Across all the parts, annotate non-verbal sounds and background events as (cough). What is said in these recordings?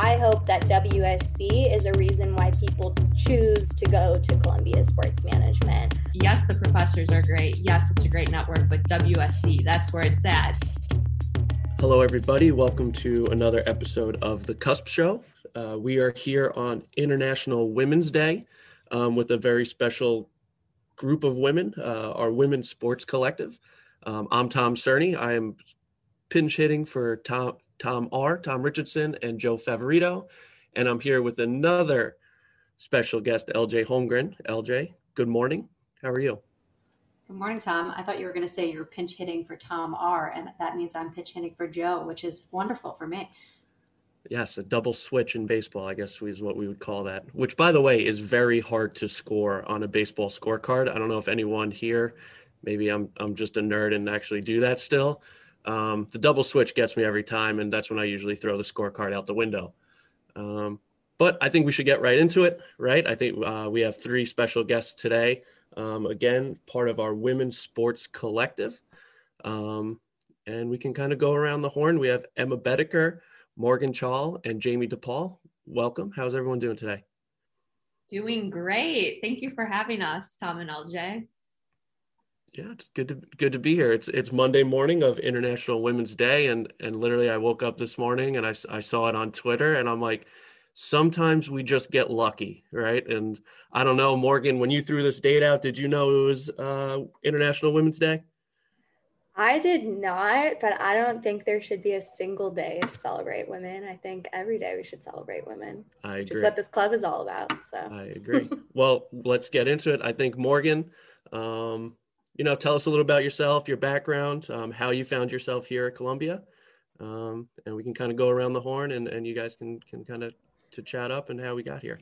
I hope that WSC is a reason why people choose to go to Columbia Sports Management. Yes, the professors are great. Yes, it's a great network, but WSC, that's where it's at. Hello, everybody. Welcome to another episode of The Cusp Show. Uh, we are here on International Women's Day um, with a very special group of women, uh, our Women's Sports Collective. Um, I'm Tom Cerny. I am pinch hitting for Tom Tom R, Tom Richardson, and Joe Favorito, and I'm here with another special guest, LJ Holmgren. LJ, good morning. How are you? Good morning, Tom. I thought you were going to say you're pinch hitting for Tom R, and that means I'm pinch hitting for Joe, which is wonderful for me. Yes, a double switch in baseball, I guess is what we would call that. Which, by the way, is very hard to score on a baseball scorecard. I don't know if anyone here, maybe I'm I'm just a nerd and actually do that still. Um, the double switch gets me every time, and that's when I usually throw the scorecard out the window. Um, but I think we should get right into it, right? I think uh, we have three special guests today. Um, again, part of our women's sports collective. Um, and we can kind of go around the horn. We have Emma Bedeker, Morgan Chall, and Jamie DePaul. Welcome. How's everyone doing today? Doing great. Thank you for having us, Tom and LJ. Yeah, it's good to good to be here. It's it's Monday morning of International Women's Day, and and literally I woke up this morning and I I saw it on Twitter, and I'm like, sometimes we just get lucky, right? And I don't know, Morgan, when you threw this date out, did you know it was uh, International Women's Day? I did not, but I don't think there should be a single day to celebrate women. I think every day we should celebrate women. I agree. Which is what this club is all about. So I agree. (laughs) well, let's get into it. I think Morgan. Um, you know, tell us a little about yourself, your background, um, how you found yourself here at Columbia, um, and we can kind of go around the horn, and, and you guys can can kind of to chat up and how we got here.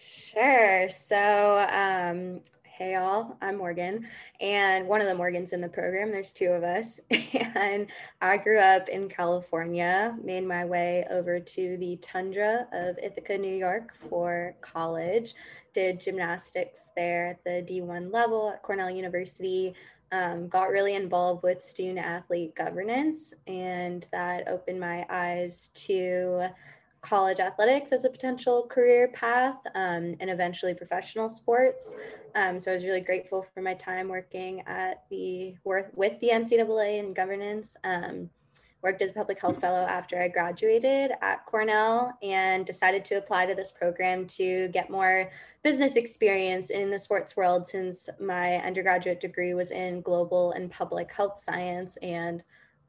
Sure. So, um, hey all, I'm Morgan, and one of the Morgans in the program. There's two of us, (laughs) and I grew up in California. Made my way over to the tundra of Ithaca, New York, for college did gymnastics there at the D1 level at Cornell University. Um, got really involved with student athlete governance, and that opened my eyes to college athletics as a potential career path um, and eventually professional sports. Um, so I was really grateful for my time working at the with the NCAA in governance. Um, worked as a public health fellow after I graduated at Cornell and decided to apply to this program to get more business experience in the sports world since my undergraduate degree was in global and public health science and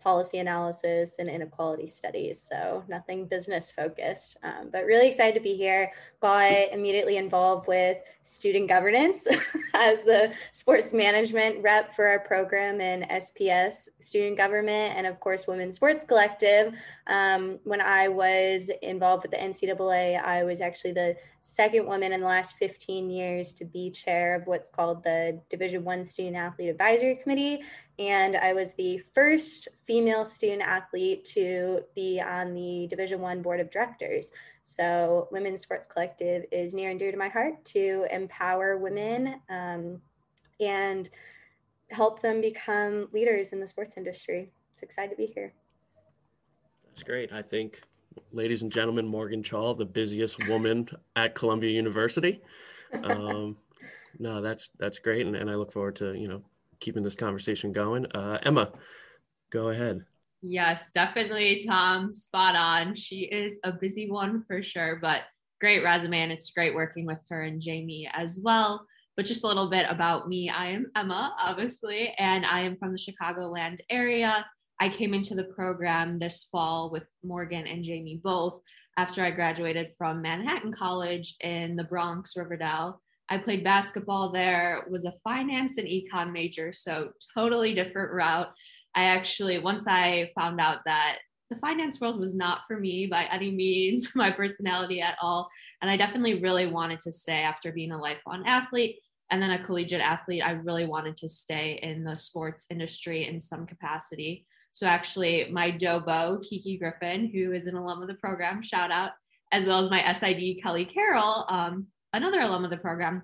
policy analysis and inequality studies. So nothing business focused, um, but really excited to be here. Got immediately involved with student governance (laughs) as the sports management rep for our program in SPS student government, and of course, Women's Sports Collective. Um, when I was involved with the NCAA, I was actually the second woman in the last 15 years to be chair of what's called the Division One Student Athlete Advisory Committee and I was the first female student athlete to be on the Division One board of directors. So, Women's Sports Collective is near and dear to my heart to empower women um, and help them become leaders in the sports industry. So excited to be here. That's great. I think, ladies and gentlemen, Morgan Chall, the busiest woman (laughs) at Columbia University. (laughs) Um, no, that's that's great, and, and I look forward to you know keeping this conversation going. Uh, Emma, go ahead. Yes, definitely, Tom. Spot on. She is a busy one for sure, but great resume, and it's great working with her and Jamie as well. But just a little bit about me. I am Emma, obviously, and I am from the Chicagoland area. I came into the program this fall with Morgan and Jamie both after I graduated from Manhattan College in the Bronx, Riverdale. I played basketball there, was a finance and econ major, so totally different route. I actually, once I found out that the finance world was not for me by any means, (laughs) my personality at all. And I definitely really wanted to stay after being a lifelong athlete and then a collegiate athlete. I really wanted to stay in the sports industry in some capacity. So actually, my Dobo, Kiki Griffin, who is an alum of the program, shout out, as well as my SID, Kelly Carroll, um, another alum of the program.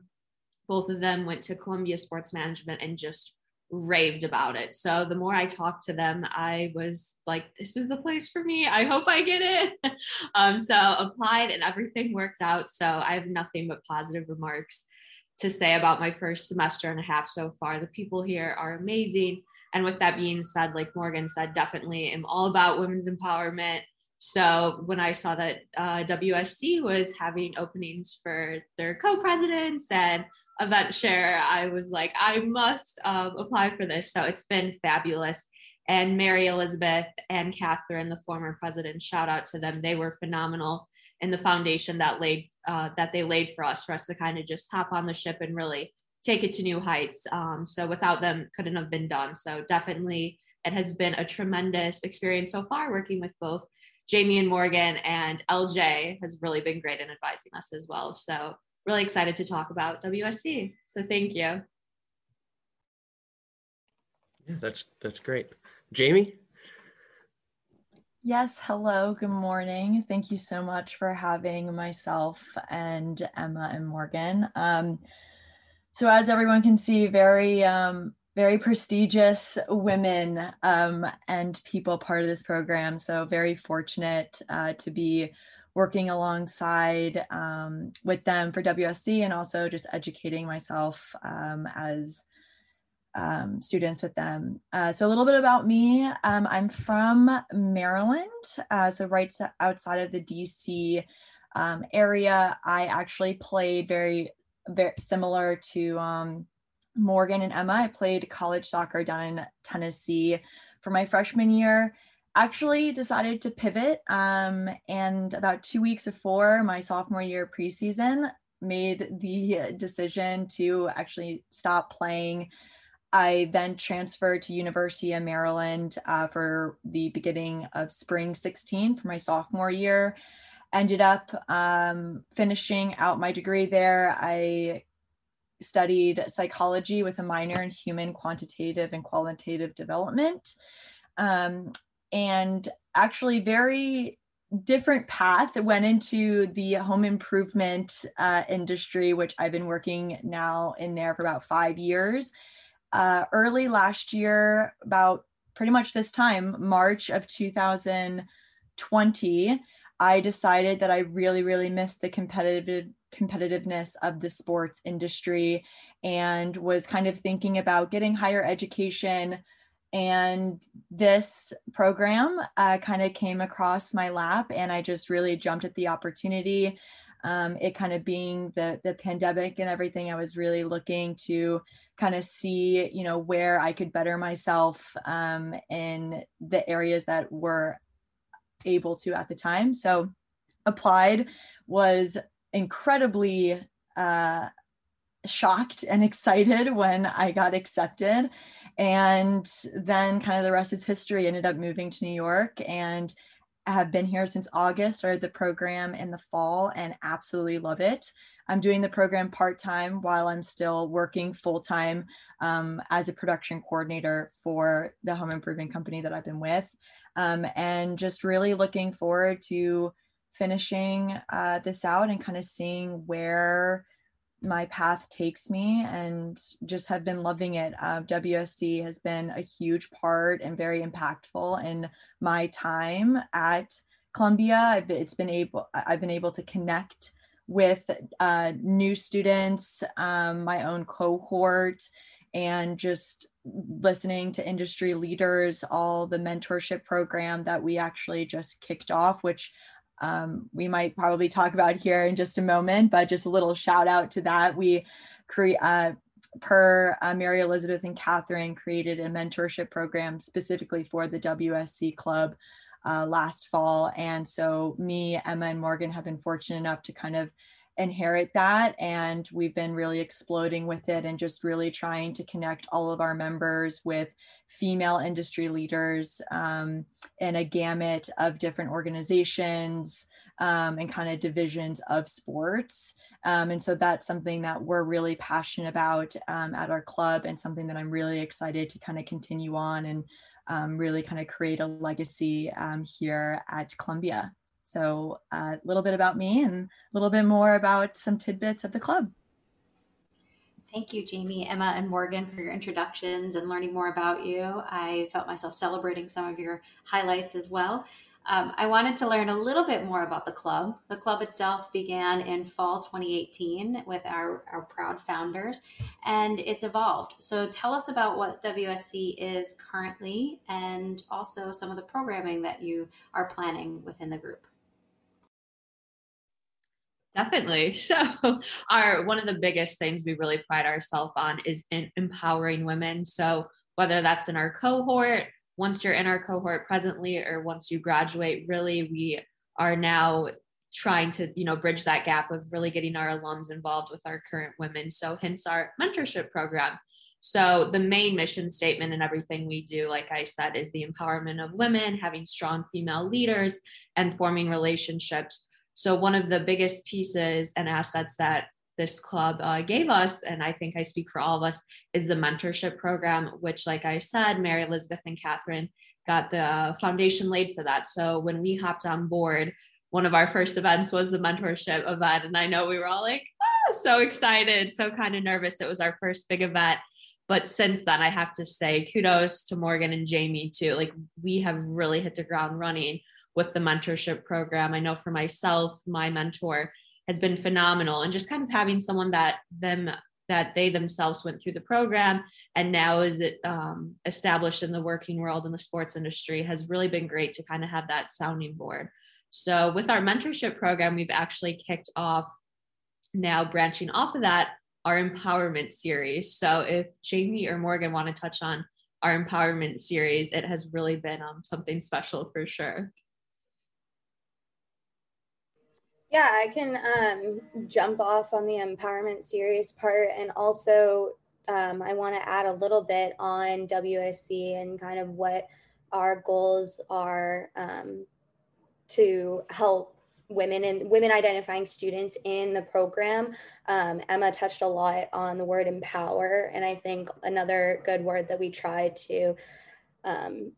Both of them went to Columbia Sports Management and just raved about it. So the more I talked to them, I was like, this is the place for me. I hope I get it. (laughs) um, so applied and everything worked out. So I have nothing but positive remarks to say about my first semester and a half so far. The people here are amazing. And with that being said, like Morgan said, definitely am all about women's empowerment. So when I saw that uh, WSC was having openings for their co-presidents and event share, I was like, I must um, apply for this. So it's been fabulous. And Mary Elizabeth and Catherine, the former president, shout out to them. They were phenomenal in the foundation that laid uh, that they laid for us, for us to kind of just hop on the ship and really take it to new heights. Um, so without them, couldn't have been done. So definitely, it has been a tremendous experience so far working with both Jamie and Morgan, and LJ has really been great in advising us as well. So really excited to talk about WSC. So thank you. Yeah, that's that's great. Jamie? Yes, hello, good morning. Thank you so much for having myself and Emma and Morgan. Um, so as everyone can see, very um, very prestigious women um, and people part of this program. So very fortunate uh, to be working alongside um, with them for WSC and also just educating myself um, as um, students with them. Uh, so a little bit about me. Um, I'm from Maryland, uh, so right outside of the DC um, area. I actually played very, very similar to Morgan and Emma. I played college soccer down in Tennessee for my freshman year. Actually decided to pivot um, and about two weeks before my sophomore year preseason made the decision to actually stop playing. I then transferred to university of maryland uh, for the beginning of spring 16 for my sophomore year. Ended up um, finishing out my degree there. I studied psychology with a minor in human quantitative and qualitative development. Um, and actually very different path went into the home improvement uh, industry which i've been working now in there for about five years. Uh, early last year about pretty much this time march of 2020 i decided that i really really missed the competitive competitiveness of the sports industry and was kind of thinking about getting higher education. And this program uh, kind of came across my lap and i just really jumped at the opportunity um, it kind of being the the pandemic and everything i was really looking to kind of see you know where i could better myself um, in the areas that were able to at the time. So applied was incredibly uh, shocked and excited when i got accepted. And then kind of the rest is history. Ended up moving to new york and have been here since august. Started the program in the fall and absolutely love it. I'm doing the program part-time while i'm still working full-time um, as a production coordinator for the home improvement company that i've been with. Um, and just really looking forward to finishing uh, this out and kind of seeing where my path takes me and just have been loving it. Uh, WSC has been a huge part and very impactful in my time at Columbia. I've, it's been able I've been able to connect with uh, new students, um, my own cohort, and just listening to industry leaders, all the mentorship program that we actually just kicked off, which um, we might probably talk about here in just a moment, but just a little shout out to that. We create, uh, per uh, Mary Elizabeth and Catherine, created a mentorship program specifically for the WSC Club uh, last fall. And so, me, Emma, and Morgan have been fortunate enough to kind of inherit that and we've been really exploding with it and just really trying to connect all of our members with female industry leaders um, in a gamut of different organizations um, and kind of divisions of sports. Um, and so that's something that we're really passionate about um, at our club and something that i'm really excited to kind of continue on and um, really kind of create a legacy um, here at columbia so a little bit about me and a little bit more about some tidbits of the club. Thank you, Jamie, Emma, and Morgan, for your introductions and learning more about you. I felt myself celebrating some of your highlights as well. Um, I wanted to learn a little bit more about the club. The club itself began in fall 2018 with our, our proud founders, and it's evolved. So tell us about what WSC is currently and also some of the programming that you are planning within the group. Definitely. (laughs) So, our one of the biggest things we really pride ourselves on is in empowering women. So, whether that's in our cohort, once you're in our cohort presently, or once you graduate, really, we are now trying to you know bridge that gap of really getting our alums involved with our current women so hence our mentorship program so the main mission statement and everything we do like i said is the empowerment of women having strong female leaders and forming relationships so, one of the biggest pieces and assets that this club uh, gave us, and I think I speak for all of us, is the mentorship program, which, like I said, Mary Elizabeth and Catherine got the foundation laid for that. So, when we hopped on board, one of our first events was the mentorship event. And I know we were all like, ah, so excited, so kind of nervous. It was our first big event. But since then, I have to say kudos to Morgan and Jamie too. Like, we have really hit the ground running with the mentorship program. I know for myself, my mentor has been phenomenal and just kind of having someone that them that they themselves went through the program and now is it um, established in the working world in the sports industry has really been great to kind of have that sounding board. So with our mentorship program, we've actually kicked off now branching off of that our empowerment series. So if Jamie or Morgan want to touch on our empowerment series, it has really been um, something special for sure. Yeah, I can um, jump off on the empowerment series part. And also, um, I want to add a little bit on WSC and kind of what our goals are um, to help women and women identifying students in the program. Um, Emma touched a lot on the word empower. And I think another good word that we try to um,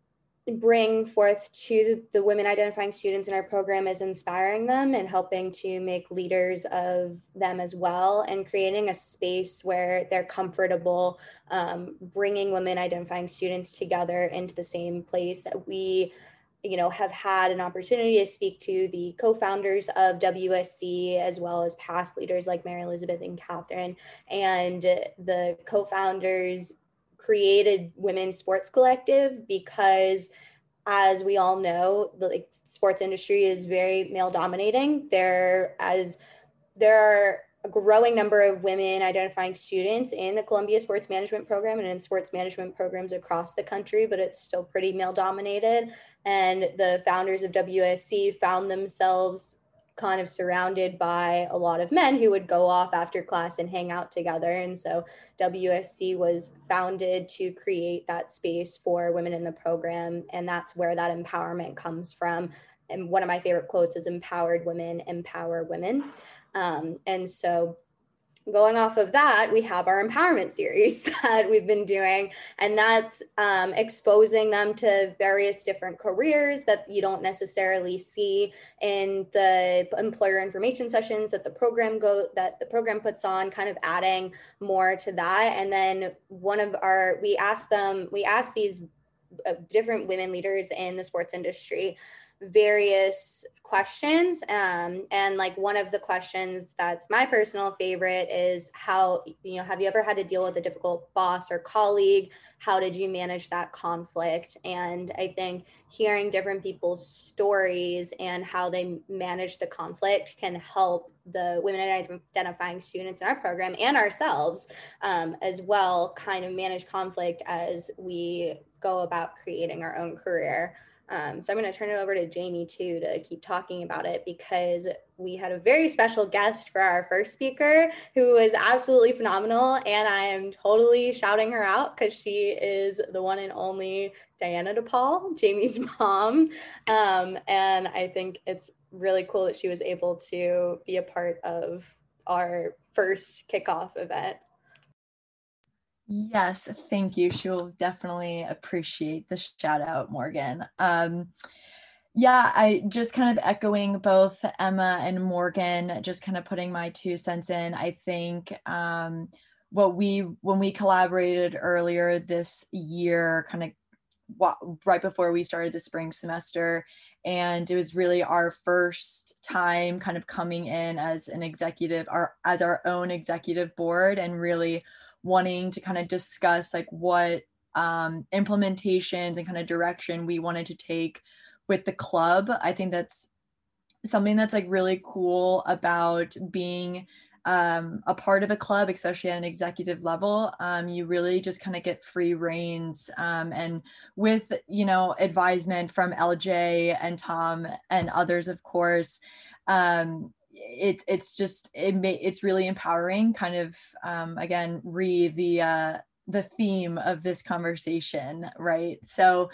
bring forth to the women identifying students in our program is inspiring them and helping to make leaders of them as well and creating a space where they're comfortable um, bringing women identifying students together into the same place that we you know have had an opportunity to speak to the co-founders of WSC as well as past leaders like Mary Elizabeth and Catherine and the co-founders created Women's Sports Collective because as we all know, the like, sports industry is very male dominating. There as there are a growing number of women identifying students in the Columbia Sports Management Program and in sports management programs across the country, but it's still pretty male dominated. And the founders of WSC found themselves kind of surrounded by a lot of men who would go off after class and hang out together. And so WSC was founded to create that space for women in the program. And that's where that empowerment comes from. And one of my favorite quotes is empowered women empower women. Um, and so going off of that, we have our empowerment series (laughs) that we've been doing, and that's um, exposing them to various different careers that you don't necessarily see in the employer information sessions that the program go that the program puts on. Kind of adding more to that, and then one of our we asked them we asked these uh, different women leaders in the sports industry various questions um, and like one of the questions that's my personal favorite is how you know have you ever had to deal with a difficult boss or colleague? How did you manage that conflict? And i think hearing different people's stories and how they manage the conflict can help the women identifying students in our program and ourselves um, as well kind of manage conflict as we go about creating our own career um, so I'm going to turn it over to Jamie too to keep talking about it because we had a very special guest for our first speaker who was absolutely phenomenal. And I am totally shouting her out because she is the one and only Diana DePaul, Jamie's (laughs) mom. Um, and I think it's really cool that she was able to be a part of our first kickoff event. Yes, thank you. She will definitely appreciate the shout out, Morgan. Um, yeah, I just kind of echoing both Emma and Morgan, just kind of putting my two cents in. I think um, what we when we collaborated earlier this year kind of right before we started the spring semester and it was really our first time kind of coming in as an executive our as our own executive board and really wanting to kind of discuss like what um, implementations and kind of direction we wanted to take with the club i think that's something that's like really cool about being um, a part of a club, especially at an executive level, um, you really just kind of get free reins. Um, and with, you know, advisement from LJ and Tom and others, of course, um, it, it's just, it may, it's really empowering kind of, um, again, re the, uh, the theme of this conversation, right? So,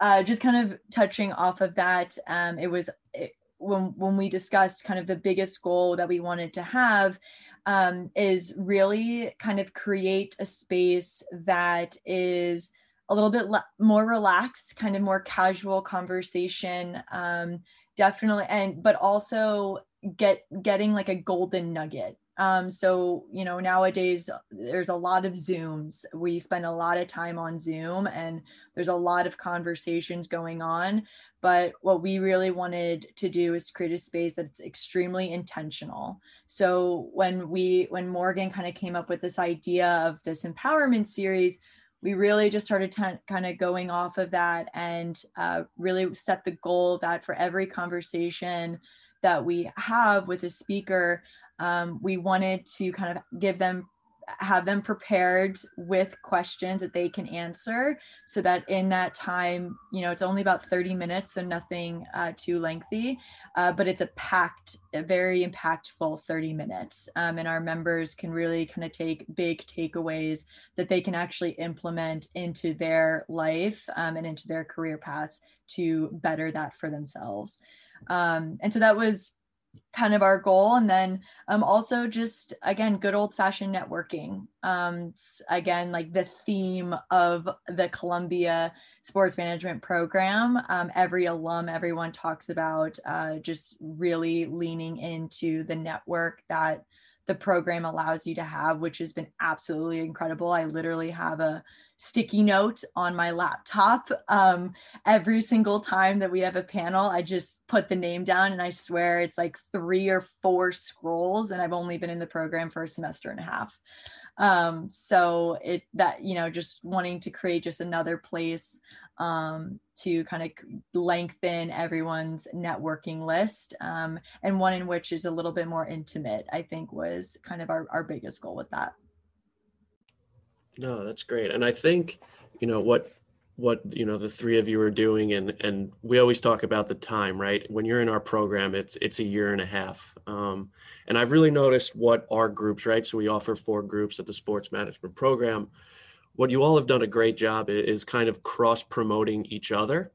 uh, just kind of touching off of that, um, it was it, when when we discussed kind of the biggest goal that we wanted to have um, is really kind of create a space that is a little bit le- more relaxed kind of more casual conversation um, definitely and but also get getting like a golden nugget um, so, you know, nowadays there's a lot of Zooms. We spend a lot of time on Zoom and there's a lot of conversations going on. But what we really wanted to do is create a space that's extremely intentional. So when we, when Morgan kind of came up with this idea of this empowerment series, we really just started t- kind of going off of that and uh, really set the goal that for every conversation that we have with a speaker, um, we wanted to kind of give them have them prepared with questions that they can answer so that in that time you know it's only about 30 minutes so nothing uh, too lengthy uh, but it's a packed a very impactful 30 minutes um, and our members can really kind of take big takeaways that they can actually implement into their life um, and into their career paths to better that for themselves um, and so that was kind of our goal. And then um, also just again good old fashioned networking. Um, again like the theme of the columbia sports management program um, every alum everyone talks about uh, just really leaning into the network that the program allows you to have which has been absolutely incredible i literally have a sticky note on my laptop. Um, every single time that we have a panel, I just put the name down and I swear it's like three or four scrolls, and I've only been in the program for a semester and a half. Um, so it that you know just wanting to create just another place um, to kind of lengthen everyone's networking list um, and one in which is a little bit more intimate i think was kind of our, our biggest goal with that no, that's great. And I think, you know, what what you know the three of you are doing and and we always talk about the time right when you're in our program it's it's a year and a half um, and i've really noticed what our groups right so we offer four groups at the sports management program what you all have done a great job is kind of cross promoting each other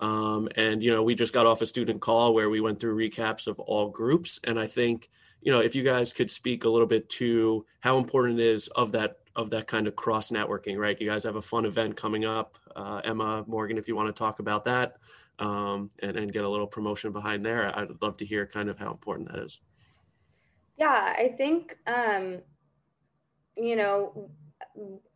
um, and you know we just got off a student call where we went through recaps of all groups and i think you know if you guys could speak a little bit to how important it is of that of that kind of cross networking, right? You guys have a fun event coming up. Uh, Emma Morgan, if you want to talk about that um, and, and get a little promotion behind there, I'd love to hear kind of how important that is. Yeah, I think, um, you know,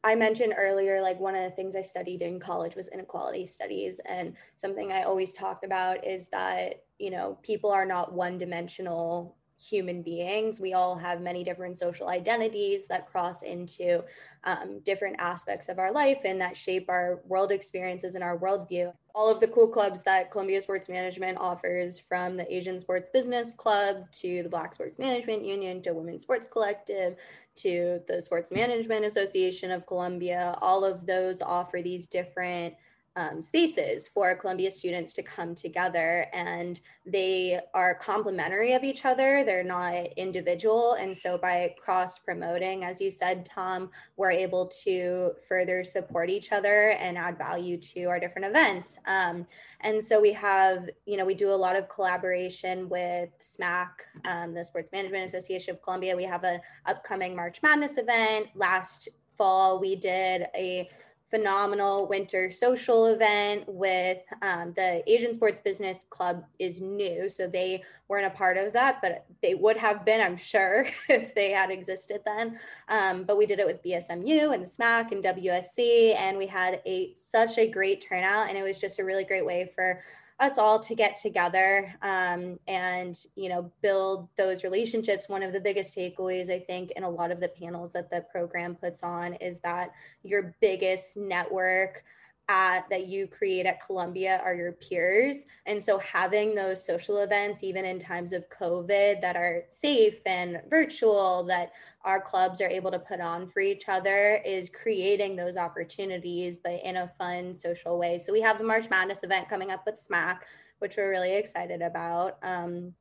I mentioned earlier, like one of the things I studied in college was inequality studies. And something I always talked about is that, you know, people are not one dimensional human beings. We all have many different social identities that cross into um, different aspects of our life and that shape our world experiences and our worldview. All of the cool clubs that Columbia Sports Management offers, from the Asian Sports Business Club to the Black Sports Management Union to Women's Sports Collective to the Sports Management Association of Columbia, all of those offer these different um, spaces for Columbia students to come together and they are complementary of each other. They're not individual. And so by cross promoting, as you said, Tom, we're able to further support each other and add value to our different events. Um, and so we have, you know, we do a lot of collaboration with SMAC, um, the Sports Management Association of Columbia. We have an upcoming March Madness event. Last fall, we did a phenomenal winter social event with um, the Asian Sports Business Club is new, so they weren't a part of that, but they would have been, I'm sure, (laughs) if they had existed then. Um, but we did it with BSMU and SMAC and WSC, and we had a such a great turnout, and it was just a really great way for us all to get together um, and you know build those relationships. One of the biggest takeaways i think in a lot of the panels that the program puts on is that your biggest network at, that you create at Columbia are your peers. And so having those social events, even in times of COVID, that are safe and virtual, that our clubs are able to put on for each other is creating those opportunities, but in a fun social way. So we have the March Madness event coming up with SMAC, which we're really excited about. Um,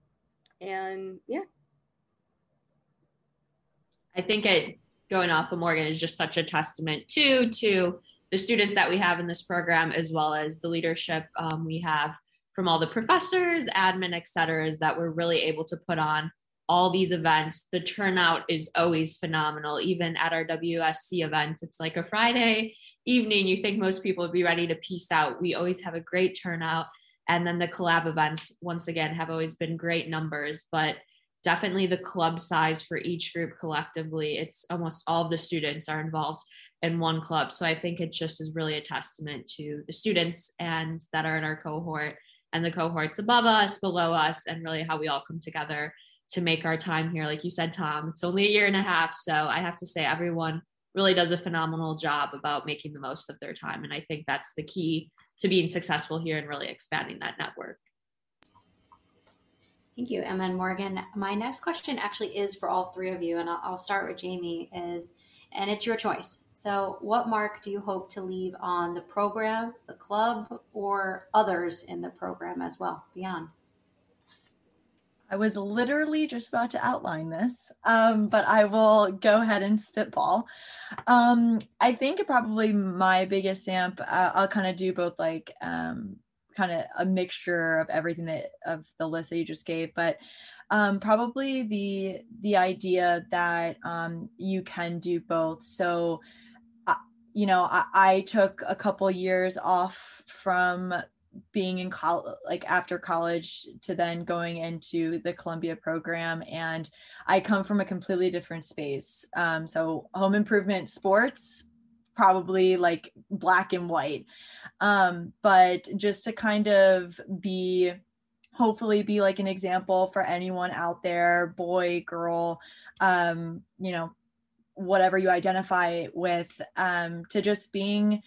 and yeah. I think it going off of Morgan is just such a testament too to the students that we have in this program, as well as the leadership um, we have from all the professors, admin, et cetera, that we're really able to put on all these events. The turnout is always phenomenal. Even at our WSC events, it's like a Friday evening. You think most people would be ready to peace out. We always have a great turnout. And then the collab events, once again, have always been great numbers, but definitely the club size for each group collectively, it's almost all of the students are involved in one club. So I think it just is really a testament to the students and that are in our cohort and the cohorts above us, below us, and really how we all come together to make our time here. Like you said, Tom, it's only a year and a half. So I have to say, everyone really does a phenomenal job about making the most of their time. And I think that's the key to being successful here and really expanding that network. Thank you, Emma and Morgan. My next question actually is for all three of you, and I'll start with Jamie. Is and it's your choice. So, what mark do you hope to leave on the program, the club, or others in the program as well beyond? I was literally just about to outline this, um, but I will go ahead and spitball. Um, I think probably my biggest stamp, uh, I'll kind of do both like um, kind of a mixture of everything that of the list that you just gave, but um, probably the the idea that um, you can do both. So you know, I, I took a couple years off from being in college like after college to then going into the columbia program and i come from a completely different space um, so home improvement sports probably like black and white. Um, but just to kind of be hopefully be like an example for anyone out there boy girl um, you know whatever you identify with um, to just being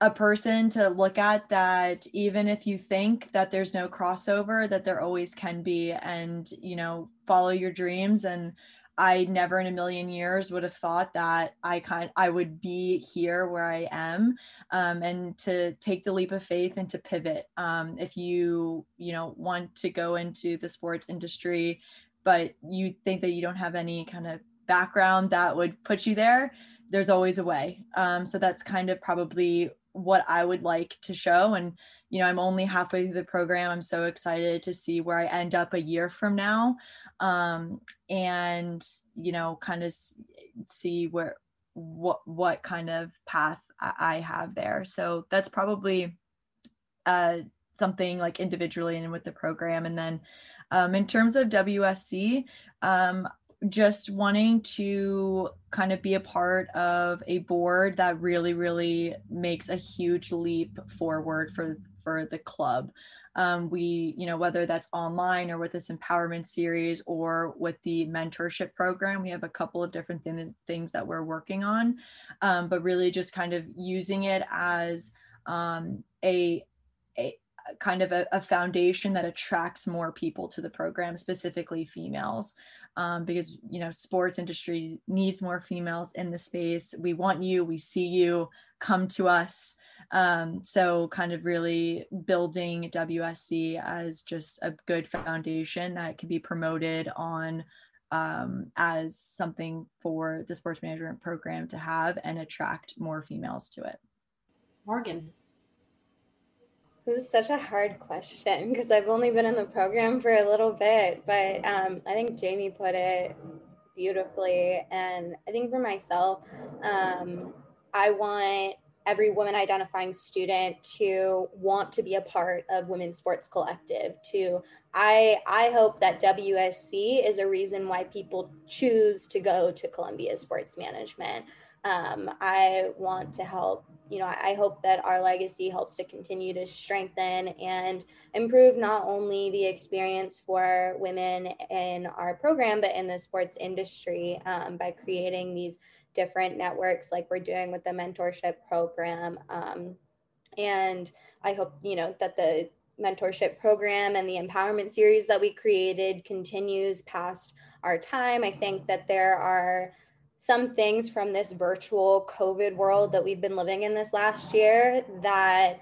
a person to look at that even if you think that there's no crossover that there always can be and you know follow your dreams and i never in a million years would have thought that i kind i would be here where i am um, and to take the leap of faith and to pivot um, if you you know want to go into the sports industry but you think that you don't have any kind of background that would put you there, there's always a way. Um, so that's kind of probably what I would like to show. And, you know, I'm only halfway through the program. I'm so excited to see where I end up a year from now. Um, and, you know, kind of see where, what, what kind of path I have there. So that's probably uh, something like individually and with the program. And then um, in terms of WSC, um, just wanting to kind of be a part of a board that really really makes a huge leap forward for for the club um, we you know whether that's online or with this empowerment series or with the mentorship program we have a couple of different th- things that we're working on. Um, but really just kind of using it as um, a, a kind of a, a, foundation that attracts more people to the program specifically females. Um, because you know sports industry needs more females in the space. We want you we see you come to us um, so kind of really building wsc as just a good foundation that can be promoted on um, as something for the sports management program to have and attract more females to it morgan this is such a hard question because I've only been in the program for a little bit, but um, I think Jamie put it beautifully. And I think for myself, um, I want every woman identifying student to want to be a part of women's sports collective to i i hope that wsc is a reason why people choose to go to columbia sports management. Um, i want to help you know i hope that our legacy helps to continue to strengthen and improve not only the experience for women in our program but in the sports industry um, by creating these different networks like we're doing with the mentorship program. Um, and I hope, you know, that the mentorship program and the empowerment series that we created continues past our time. I think that there are some things from this virtual COVID world that we've been living in this last year that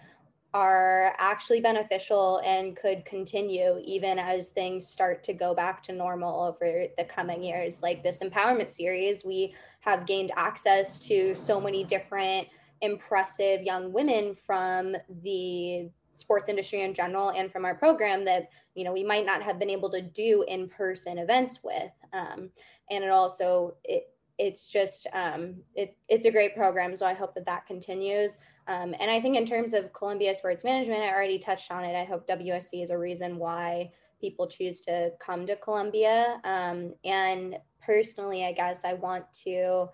are actually beneficial and could continue even as things start to go back to normal over the coming years. Like this empowerment series, we have gained access to so many different impressive young women from the sports industry in general and from our program that you know we might not have been able to do in-person events with um, and it also it it's just um, it, it's a great program so i hope that that continues. Um, and i think in terms of columbia sports management i already touched on it. I hope wsc is a reason why people choose to come to columbia. Um, and personally i guess i want to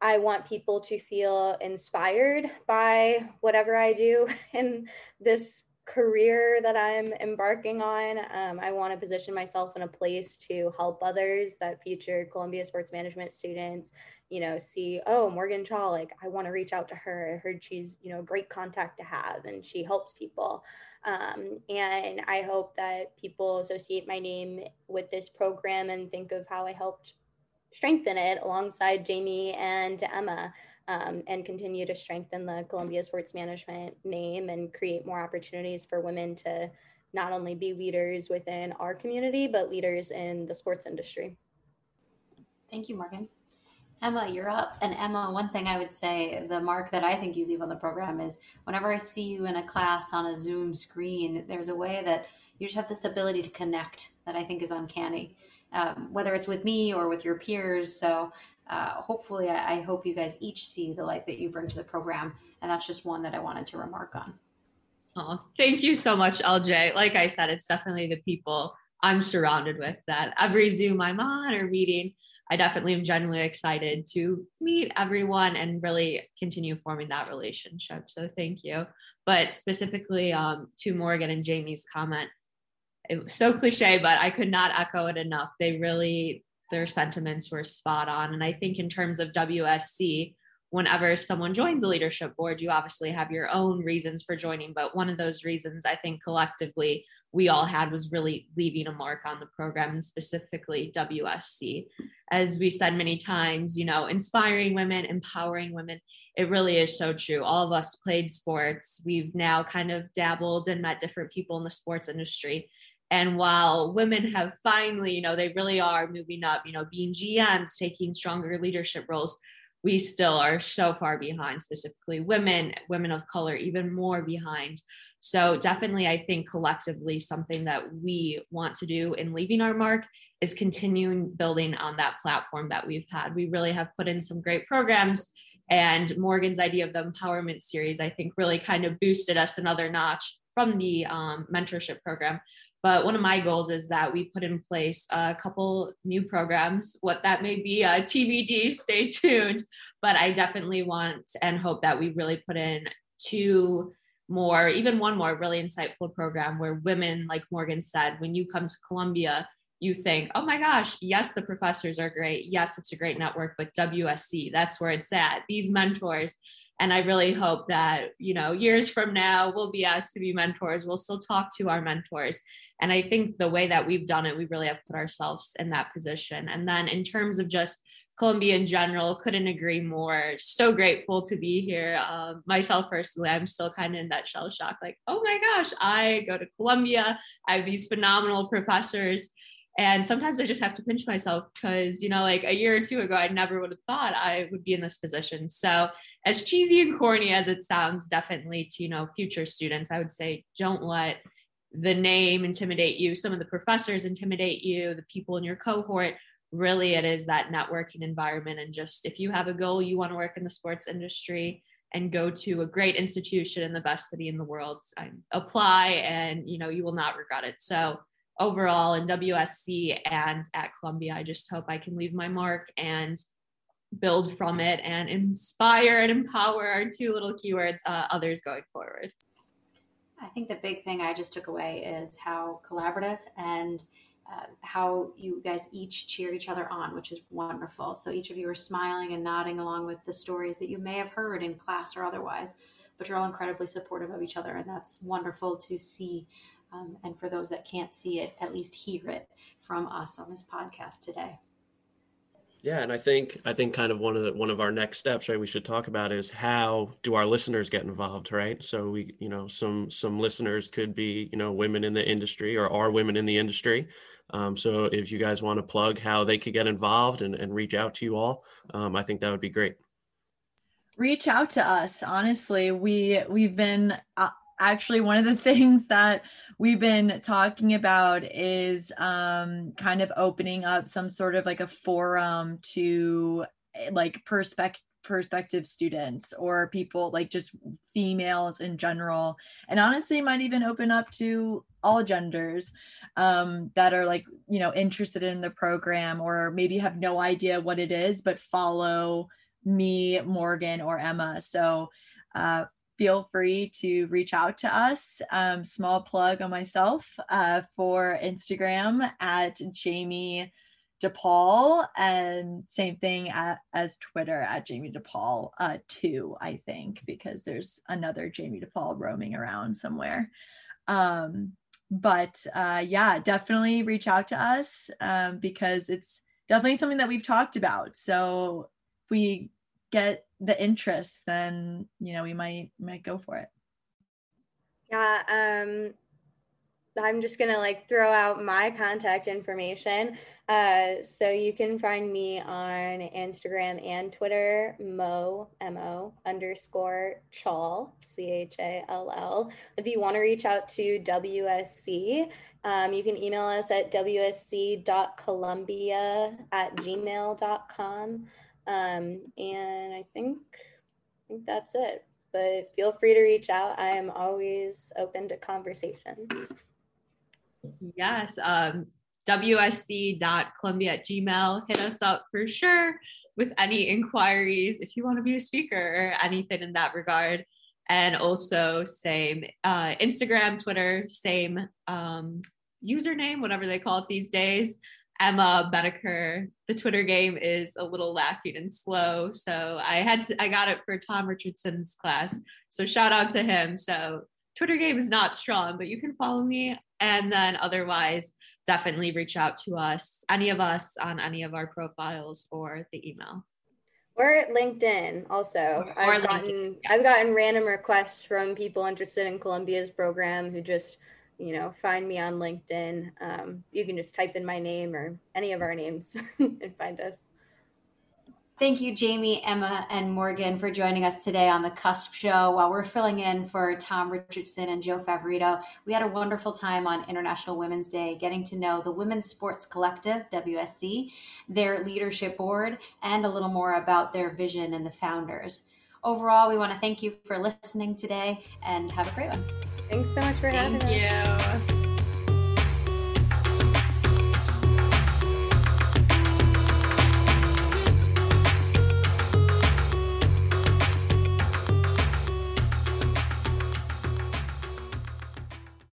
i want people to feel inspired by whatever i do (laughs) in this career that I'm embarking on. Um, I want to position myself in a place to help others that future Columbia sports management students, you know, see, oh, Morgan Chall, like I want to reach out to her. I heard she's, you know, a great contact to have and she helps people. Um, and I hope that people associate my name with this program and think of how I helped strengthen it alongside Jamie and Emma um, and continue to strengthen the Columbia Sports Management name and create more opportunities for women to not only be leaders within our community, but leaders in the sports industry. Thank you, Morgan. Emma, you're up. And Emma, one thing I would say, the mark that I think you leave on the program is whenever I see you in a class on a Zoom screen, there's a way that you just have this ability to connect that I think is uncanny, um, whether it's with me or with your peers. So uh, hopefully, I, I hope you guys each see the light that you bring to the program. And that's just one that I wanted to remark on. Oh, thank you so much, LJ. Like I said, it's definitely the people I'm surrounded with that every Zoom I'm on or meeting, I definitely am genuinely excited to meet everyone and really continue forming that relationship. So thank you. But specifically um, to Morgan and Jamie's comment, it was so cliche, but I could not echo it enough. They really their sentiments were spot on. And I think in terms of WSC, whenever someone joins a leadership board, you obviously have your own reasons for joining. But one of those reasons I think collectively we all had was really leaving a mark on the program and specifically WSC. As we said many times, you know, inspiring women, empowering women. It really is so true. All of us played sports. We've now kind of dabbled and met different people in the sports industry. And while women have finally, you know, they really are moving up, you know, being GMs, taking stronger leadership roles, we still are so far behind, specifically women, women of color, even more behind. So, definitely, I think collectively, something that we want to do in leaving our mark is continuing building on that platform that we've had. We really have put in some great programs. And Morgan's idea of the empowerment series, I think, really kind of boosted us another notch from the um, mentorship program but one of my goals is that we put in place a couple new programs. What that may be, uh, TBD, stay tuned. But I definitely want and hope that we really put in two more, even one more really insightful program where women, like Morgan said, when you come to Columbia, you think, oh my gosh, yes, the professors are great. Yes, it's a great network, but WSC, that's where it's at. These mentors, and i really hope that you know years from now we'll be asked to be mentors we'll still talk to our mentors and i think the way that we've done it we really have put ourselves in that position and then in terms of just Columbia in general, couldn't agree more. So grateful to be here. Um, myself personally, I'm still kind of in that shell shock like, oh my gosh, I go to Columbia. I have these phenomenal professors and sometimes I just have to pinch myself because, you know, like a year or two ago, I never would have thought I would be in this position. So, as cheesy and corny as it sounds, definitely to, you know, future students, I would say don't let the name intimidate you, some of the professors intimidate you, the people in your cohort. Really, it is that networking environment. And just if you have a goal, you want to work in the sports industry, and go to a great institution in the best city in the world. Apply and you know you will not regret it. So overall in WSC and at Columbia, I just hope I can leave my mark and build from it and inspire and empower our two little keywords uh, others going forward. I think the big thing I just took away is how collaborative and uh, how you guys each cheer each other on, which is wonderful. So each of you are smiling and nodding along with the stories that you may have heard in class or otherwise, but you're all incredibly supportive of each other, and that's wonderful to see. Um, and for those that can't see it, at least hear it from us on this podcast today. Yeah, and I think I think kind of one of the one of our next steps, right? We should talk about is how do our listeners get involved, right? So we, you know, some some listeners could be, you know, women in the industry or are women in the industry. Um, so if you guys want to plug how they could get involved and, and reach out to you all, um, I think that would be great. Reach out to us. Honestly, we we've been uh, actually one of the (laughs) things that we've been talking about is um, kind of opening up some sort of like a forum to eh, like perspective perspective students or people like just females in general and honestly might even open up to all genders um, that are like you know interested in the program or maybe have no idea what it is but follow me morgan or emma. So uh, feel free to reach out to us. Um, small plug on myself uh, for Instagram at Jamie DePaul, and same thing at, as Twitter at Jamie DePaul uh, too. I think because there's another Jamie DePaul roaming around somewhere. Um, but uh, yeah, definitely reach out to us um, because it's definitely something that we've talked about. So we get the interest, then you know we might might go for it. Yeah, um, I'm just gonna like throw out my contact information. Uh, so you can find me on Instagram and Twitter, Mo M O underscore Chall C H A L L. If you want to reach out to WSC, um, you can email us at wsc.columbia at gmail.com. Um, and I think, I think that's it. But feel free to reach out. I am always open to conversation. Yes. Um, WSC.columbia at gmail. Hit us up for sure with any inquiries if you want to be a speaker or anything in that regard. And also, same uh, Instagram, Twitter, same um, username, whatever they call it these days. Emma Bedeker. The Twitter game is a little lacking and slow. So I had to, I got it for Tom Richardson's class. So shout out to him. So Twitter game is not strong, but you can follow me. And then otherwise, definitely reach out to us, any of us on any of our profiles or the email. Or at LinkedIn also. Or I've LinkedIn, gotten yes. I've gotten random requests from people interested in Columbia's program who just you know, find me on LinkedIn. Um, you can just type in my name or any of our names (laughs) and find us. Thank you, Jamie, Emma, and Morgan, for joining us today on the Cusp Show. While we're filling in for Tom Richardson and Joe Favorito, we had a wonderful time on International Women's Day getting to know the Women's Sports Collective, WSC, their leadership board, and a little more about their vision and the founders. Overall, we want to thank you for listening today and have a great one. Thanks so much for Thank having you. us.